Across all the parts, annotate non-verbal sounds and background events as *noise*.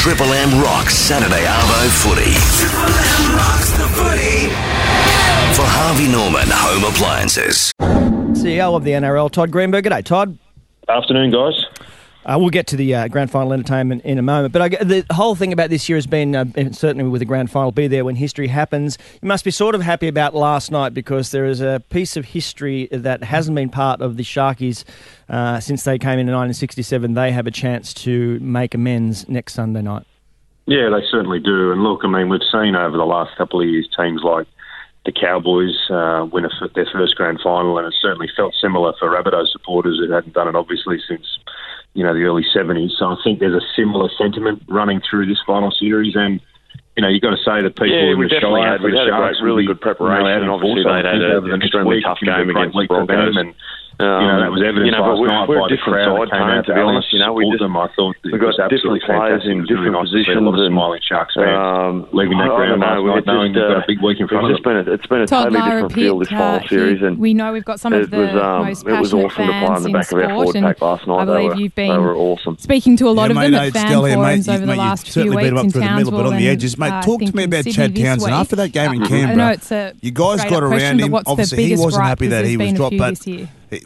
Triple M rocks Saturday Arvo Footy. Triple M rocks the footy. For Harvey Norman Home Appliances. CEO of the NRL, Todd Greenberg. G'day, Todd. Afternoon, guys. Uh, we'll get to the uh, grand final entertainment in a moment. But I, the whole thing about this year has been, uh, certainly with the grand final, be there when history happens. You must be sort of happy about last night because there is a piece of history that hasn't been part of the Sharkies uh, since they came in in 1967. They have a chance to make amends next Sunday night. Yeah, they certainly do. And look, I mean, we've seen over the last couple of years teams like the Cowboys uh, win a, their first grand final, and it certainly felt similar for Rabbitoh supporters who hadn't done it obviously since you know the early '70s. So I think there's a similar sentiment running through this final series, and you know you've got to say that people yeah, in the definitely Shire had, had a great, really good preparation, you know, and obviously they had an extremely tough game against Broncos, and you know, that was um, evident you know, last we're, night we're by the crowd that came out to, to be honest. You know, we just. I thought we've got different players in different really positions. A lot of smiling Sharks man. um, leaving that ground last night, knowing just, uh, they've got a uh, big week in front of them. Been a, it's been a Todd totally Lara different Pitt, feel this whole uh, series, and we know we've got some of the was, um, most passionate it was awesome fans to play on the back of our forward pack last night. I believe you've been they were awesome. speaking to a lot of them at fan forums over the last few weeks in Townsville. But on the edges, mate, uh, talk to me about Chad Townsend after that game in uh, Canberra. You guys got around him. Obviously, he wasn't happy that he was dropped, but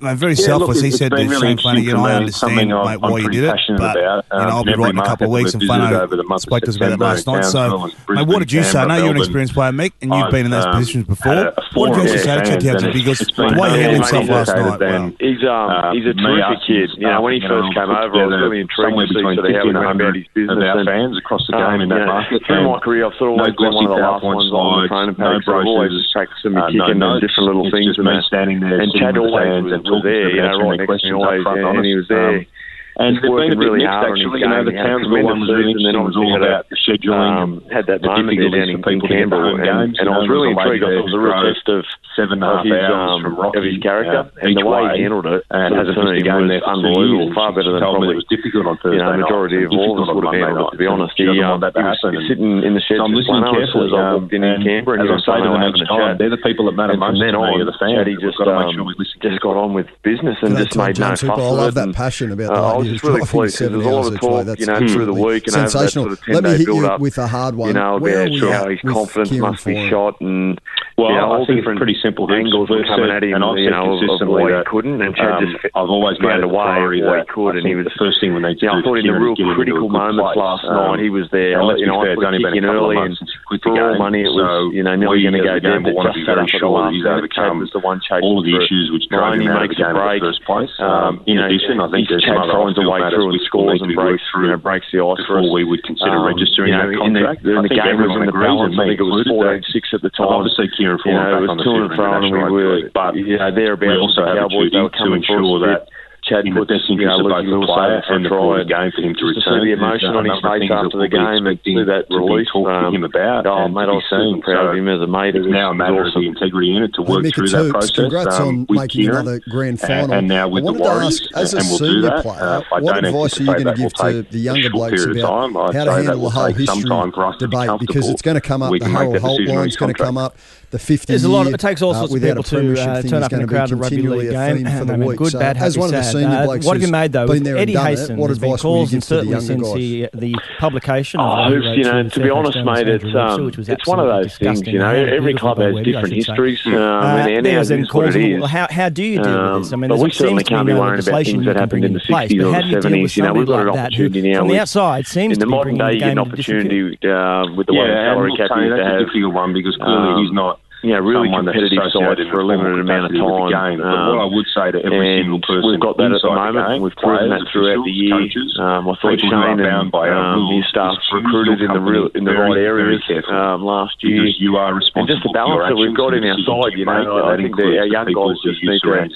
I'm very yeah, selfless. Look, he said to really Shane Flanagan, you know, I understand mate, why you did it, but about, um, you know, I'll be right a couple of weeks. And Fano spoke to us about that last night. So, mate, what did you say? I know you're an experienced player, Mick, and you've been in those positions before. What did you say to Kent Because the way he handled himself last night, um, he's a terrific kid. You know, when he first came over, I was really intrigued to see how he went about his business. Our fans across the um, game in that market. Through my career, I've sort of always been one of the last ones on the training paddock. I've always practiced some kicking and different little things and standing there. And Chad always was there. You know, he was there. Um, and there's been a bit really mixed actually. You know, the Townsville one was really interesting. It was all about the scheduling, um, had that the difficulties for people to get to home games. And, and I was really intrigued. It was a real test of seven and a half hours from Rocky, of his um, character and the way he handled it. And has a team was unbelievable, far better than probably was difficult on Thursday. You know, majority of all of us would have handled it. To be honest, um, he was sitting in the shed. I'm listening carefully. I walked in in Canberra, as I say to them each time, they're the people that matter most. Then on, the fans, He just got on with business and just made no fuss. I love that passion about. It's really pleased because there's a lot of talk, you know, through the week and over that sort of 10 Let me day hit build up, with a hard one. You know, Where about how his confidence must be shot and well, you know, I think it's pretty simple angles were coming at him, and I've you know, consistently of why that, he couldn't, and Chad um, just I've always found a way of why he could, and he was the first thing when they. Yeah, I thought in the real critical moments last night he was there. You know, I put a kick in early, and quit the For game. all money, it was so you know never going to go down, but just set up at the he's overcome was the one chasing all of the issues which drove him out of the game in the first place. Um, um in know, addition, I think there's Chad finds a way through and scores and breaks through, you know, breaks the ice before we would consider um, registering that contract. The game was in the balance. I think it was 14-6 at the time. Obviously, Kieran Foran back on the field, and we were, but you know, thereabouts. We also have a duty to ensure that. Chad put this into our local player and the game for him to return. To the emotion on his face after the game and see that release talk um, him about. Oh, mate, I was super proud of him as a mate. It's now a matter awesome. of the integrity unit to work through that process. Congrats on um, making another grand final. And, now with I the Warriors, ask, as a and we'll senior do that. Uh, player, what advice are you going to give to the younger blokes about how to handle the whole history debate? Because it's going to come up, the Harold Holt line's going to come up the 50 There's a lot of, it takes all uh, sorts uh, of people to uh, turn up in a crowd crowded rugby league game. For the week. Good, so bad, as one. Of the senior blokes uh, what have you made though? Been there Eddie Hayson what has been calls and certainly since guys? the, the publication. Oh, the you know, to be honest, mate, it's um, it's one of those things. You know, every club has different histories, hmm. um, and uh, ours is what it is. How do you deal with um, this? I mean, we certainly can't be worrying about things that happened in the 60s or 70s. You know, we've got an opportunity now. From the outside, seems in the modern day, you an opportunity with the way the salary cap is. That's a difficult one because clearly he's not yeah, really competitive side for a limited amount of time. Game. But um, what I would say to every single person, we've got that at the moment. Game, we've proven that throughout the year. Coaches, um, I thought Shane and um, his staff recruited in the real, in the right areas um, last year. You are responsible. And just the balance that we've got in our side, you know, I think our young guys just need to.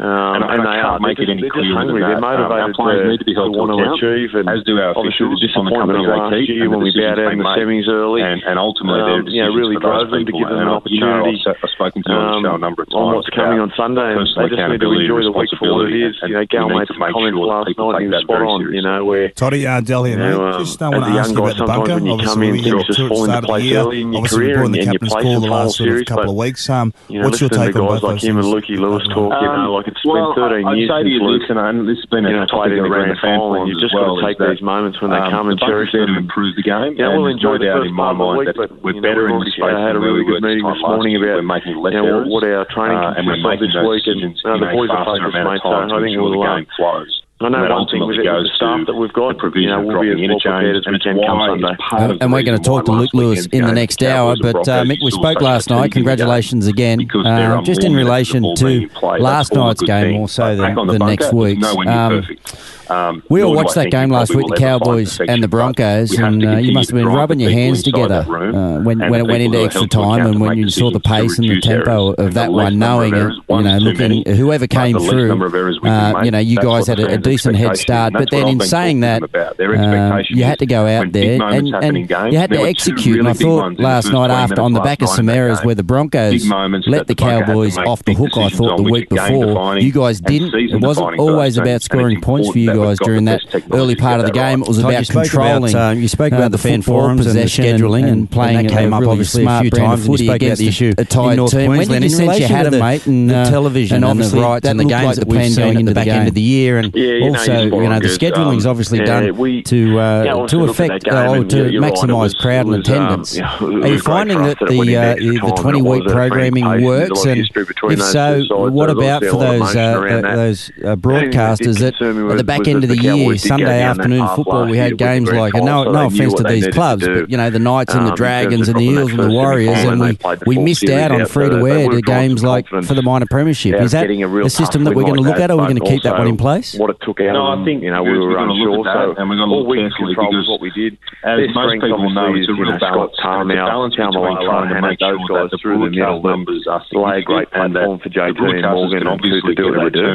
Um, and they are. Make it any clearer hungry. They're motivated to want to achieve. And as do our obviously the disappointment of last year when we bowed out in the semis early, and ultimately, you know, really drove them to give them an opportunity community. I've, I've spoken to you on the show a number of times on what's coming on Sunday, and they just need to enjoy the week for what it is. You know, Gal made some comments sure last night, and spot on. You know, where Toddy uh, Del here, mate. Um, just uh, want to ask you about the bunker. When you come in, things just fall into place early in your career, and you play some final series. Couple of weeks. Um, what's your take on guys like him and Lukey Lewis talk? You know, like it's been 13 years since Luke, and this has been a topic around the final. You just got to take these moments when they come and cherish them to improve the game. Yeah, we'll enjoy the first part of the week, but we're better in this space. I had a really good meeting this morning about making less errors, what our training consists of this week, and the boys are focused, mate. So I think we'll flows. I know one thing with the staff that we've got, you know, we'll be as well prepared as we can come Sunday. And we're going to talk to Luke Lewis in the next hour. But uh, Mick, we spoke last night. Congratulations again. Uh, just in relation to last night's game, more so than the next week's. Um, um, we all watched that game last week, the Cowboys and the Broncos, and uh, you must have been rubbing your hands together uh, when, when it went into extra time and when you saw the pace and the tempo of that one, knowing it, you know, looking whoever came through, uh, you know, you guys had a, a decent head start. But then in saying that, uh, you had to go out there and, and you had to execute. And I thought last night after on the back of some errors where the Broncos let the Cowboys off the hook, I thought the week before, you guys didn't. It wasn't always about scoring points for you guys guys during that early part of the game. It was about controlling. Uh, you spoke about uh, the, the fan forums possession and scheduling and, and playing. That came up obviously a few times. You spoke about the issue a tight North team. When did you sense you had them, mate? And the television and obviously the rights and the games that we've seen at the back end of the year, and also you know the scheduling's is obviously done to uh, to affect or to maximise crowd and attendance. Are you finding that the uh, the twenty week programming works? And if so, what about for those those broadcasters that at the back end of the year, Sunday afternoon football, we had games like, no, no offence to these clubs, but you know the Knights and the um, Dragons and the Eels and the Warriors, and we, we missed out on free to air to games like for the minor premiership. Is that a system that we're going to look at, or are we going to keep that one in place? What took out, no, I think you know we were unsure, so and we're going to look carefully because what we did. As most people know, it's a real balance. Scott Tarmow, Taumalolo, and those guys through the middle numbers are lay a great platform for JT and Morgan and to do what they do.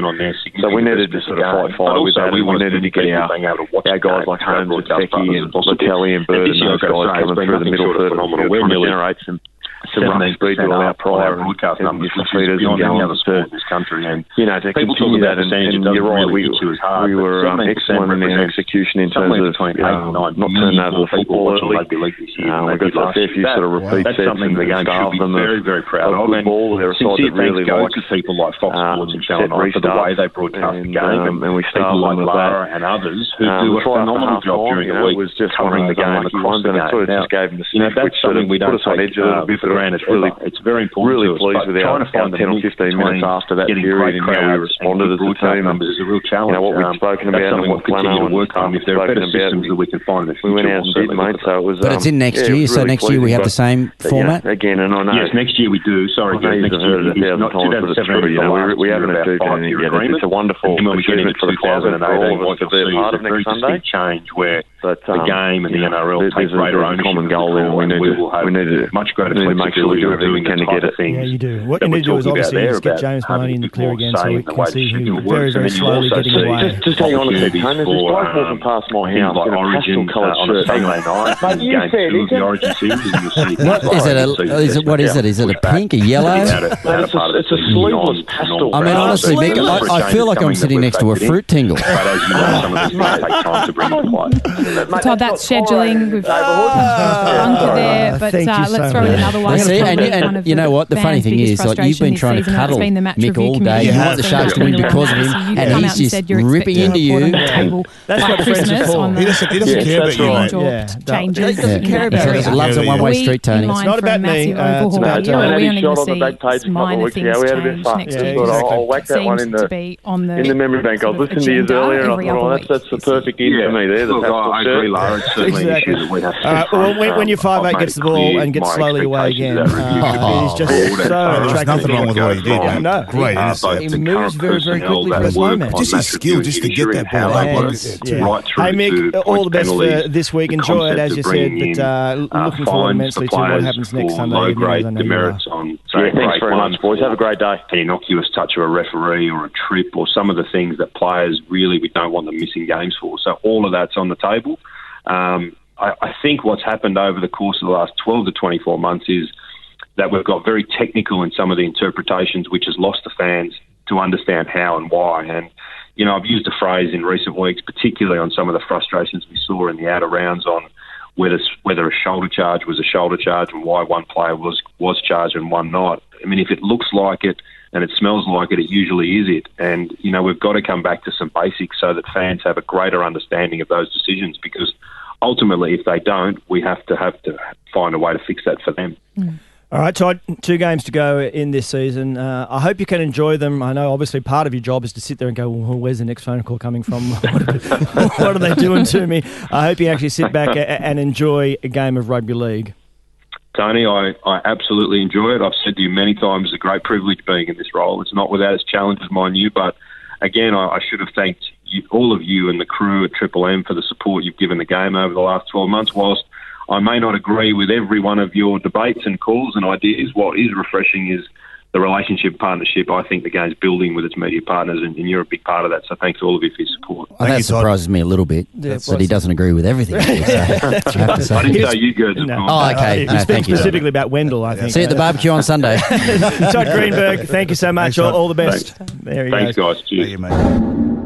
So we needed to sort of fight fire with that. We needed to get our our guys like Holmes and Becky and Latelli and Bird and those guys coming through the middle third and trying generate some some run speed to allow prior broadcast numbers for feeders and gallons to in this country. And you know to continue that, and, and you're right, we, we were um, excellent in our execution in terms of know, not turning over the football early. Uh, we got a fair few sort of repeat sets and the game staff them very very proud of. The ball, they're a side that really likes people like Fox um, Sports and Channel Nine for the way they broadcast the game, and we started like Lara and others who um, do a phenomenal job during the week. Was covering the game across the game. Sort of just gave them the sniff, which sort of put us on edge a little bit for granted. It's really, it's very important. Really pleased with our, our ten or fifteen minutes after that period and how we responded as a team. Numbers is a real challenge. You know what we've um, spoken about and what Flano and work on. If there are better systems that we can find, we went out and did, mate. So it was. But it's in next year. So next year we have the same format again. And I know. Yes, next year we do. Sorry, next year it a thousand times, but it's true. You know, we haven't achieved anything yet. It's a wonderful achievement for the club and all of us to be a part of next Sunday. Change where but the um, game and the NRL take greater ownership. Common goal there. We need to. We need to much greater make sure we do everything we can to get it. Yeah, you do. What you need to do is obviously is get James Maloney in the clear again so we can see him very, very slowly getting away. Just, just hang on a second, There's this bloke walking past my house in a pastel coloured shirt. Mate, you said, *laughs* is it? Uh, what is it? A, is it what is it? Is it a pink, a yellow? It's a sleeveless pastel. I mean, honestly, Mick, I feel like I'm sitting next to a fruit tingle. Todd, oh, that's scheduling. We've bunker ah. there, but uh, let's throw in another one. See, and you know what? The funny thing is, like you've been trying to cuddle Mick all day. You want the Sharks to win because of him, and he's just ripping into you. That's what friends are for. He doesn't, care about you, mate. Changes. He doesn't care about you. He loves a one-way street, Tony. It's not about me. It's about you. We only going to see minor things change next year. I'll whack that one in the in the memory bank. I was listening to you earlier, and I thought, that's the perfect in for me there. I agree, Lara. It's certainly an issue that we have to. When your five eight gets the ball and gets slowly away again, he's just so There's nothing wrong with what he did. Yeah, no, great. Uh, he moves very, very quickly for his moment. Just his skill, just to get that ball. Hey, Mick, all the best for this week. Enjoy it, as you said, but uh, uh, looking forward immensely to what happens next Sunday evening. demerits on. Thanks very much, boys. Have a great day. An innocuous touch of a referee or a trip or some of the things that players really we don't want them missing games for. So all of that's on the table. Um, I, I think what's happened over the course of the last 12 to 24 months is that we've got very technical in some of the interpretations, which has lost the fans to understand how and why. And you know, I've used a phrase in recent weeks, particularly on some of the frustrations we saw in the outer rounds on whether whether a shoulder charge was a shoulder charge and why one player was was charged and one not. I mean, if it looks like it and it smells like it, it usually is it. And you know, we've got to come back to some basics so that fans have a greater understanding of those decisions because ultimately, if they don't, we have to have to find a way to fix that for them. Mm. All right, Todd, two games to go in this season. Uh, I hope you can enjoy them. I know, obviously, part of your job is to sit there and go, well, where's the next phone call coming from? *laughs* *laughs* what are they doing to me? I hope you actually sit back and enjoy a game of rugby league. Tony, I, I absolutely enjoy it. I've said to you many times, it's a great privilege being in this role. It's not without its challenges, mind you, but again, I, I should have thanked you, all of you and the crew at Triple M for the support you've given the game over the last 12 months, whilst I may not agree with every one of your debates and calls and ideas. What is refreshing is the relationship partnership I think the game's building with its media partners, and, and, you're a big part of that. So thanks to all of you for your support. Well, that surprises me a little bit yeah, that he doesn't agree with everything. I, *laughs* I didn't say you guys. No. Oh, okay. No, thank specifically about Wendell, I think. See you at the barbecue on Sunday. *laughs* Todd Greenberg, thank you so much. All, all, the best. Thanks. There you Thanks, go. guys. Cheers. Thank you, mate.